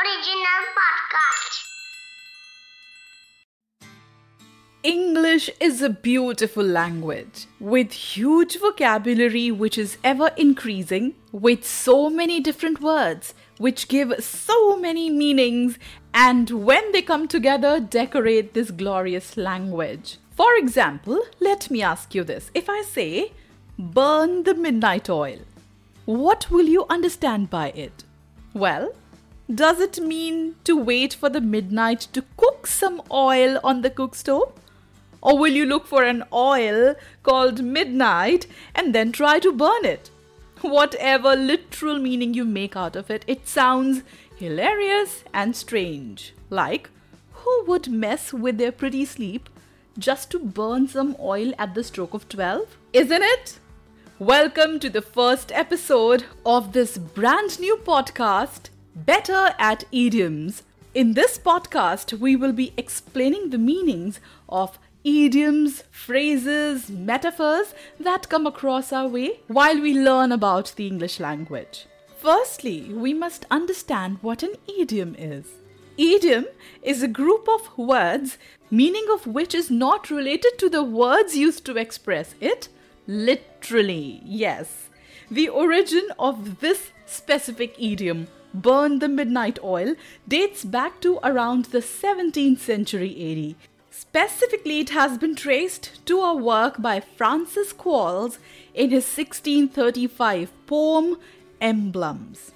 Original podcast. English is a beautiful language with huge vocabulary which is ever increasing, with so many different words which give so many meanings, and when they come together, decorate this glorious language. For example, let me ask you this if I say, burn the midnight oil, what will you understand by it? Well, does it mean to wait for the midnight to cook some oil on the cook stove? Or will you look for an oil called midnight and then try to burn it? Whatever literal meaning you make out of it, it sounds hilarious and strange. Like, who would mess with their pretty sleep just to burn some oil at the stroke of 12? Isn't it? Welcome to the first episode of this brand new podcast, Better at Idioms. In this podcast, we will be explaining the meanings of idioms, phrases, metaphors that come across our way while we learn about the English language. Firstly, we must understand what an idiom is. Idiom is a group of words, meaning of which is not related to the words used to express it, literally, yes. The origin of this specific idiom, burn the midnight oil, dates back to around the 17th century AD. Specifically, it has been traced to a work by Francis Quarles in his 1635 poem Emblems.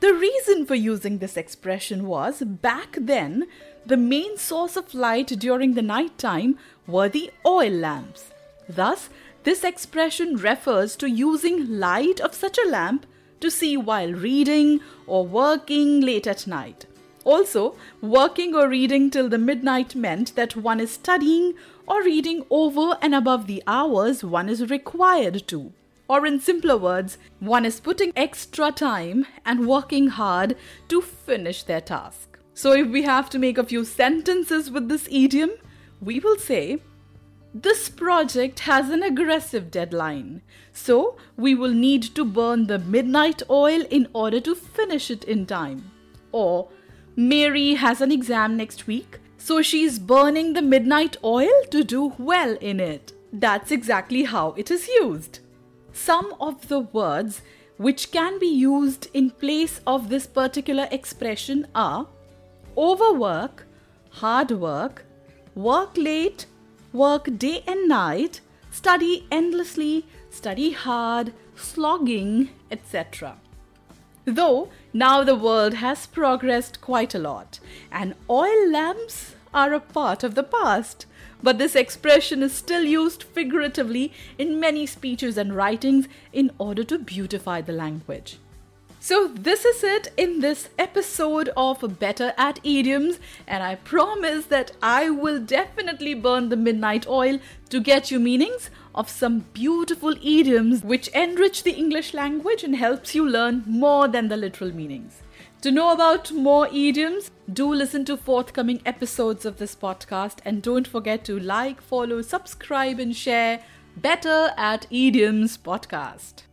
The reason for using this expression was back then, the main source of light during the night time were the oil lamps. Thus, this expression refers to using light of such a lamp to see while reading or working late at night. Also, working or reading till the midnight meant that one is studying or reading over and above the hours one is required to. Or, in simpler words, one is putting extra time and working hard to finish their task. So, if we have to make a few sentences with this idiom, we will say, This project has an aggressive deadline, so we will need to burn the midnight oil in order to finish it in time. Or, Mary has an exam next week, so she's burning the midnight oil to do well in it. That's exactly how it is used. Some of the words which can be used in place of this particular expression are overwork, hard work, work late, work day and night, study endlessly, study hard, slogging, etc. Though now the world has progressed quite a lot, and oil lamps are a part of the past. But this expression is still used figuratively in many speeches and writings in order to beautify the language. So, this is it in this episode of Better at Idioms, and I promise that I will definitely burn the midnight oil to get you meanings of some beautiful idioms which enrich the English language and helps you learn more than the literal meanings. To know about more idioms, do listen to forthcoming episodes of this podcast and don't forget to like, follow, subscribe, and share Better at Idioms podcast.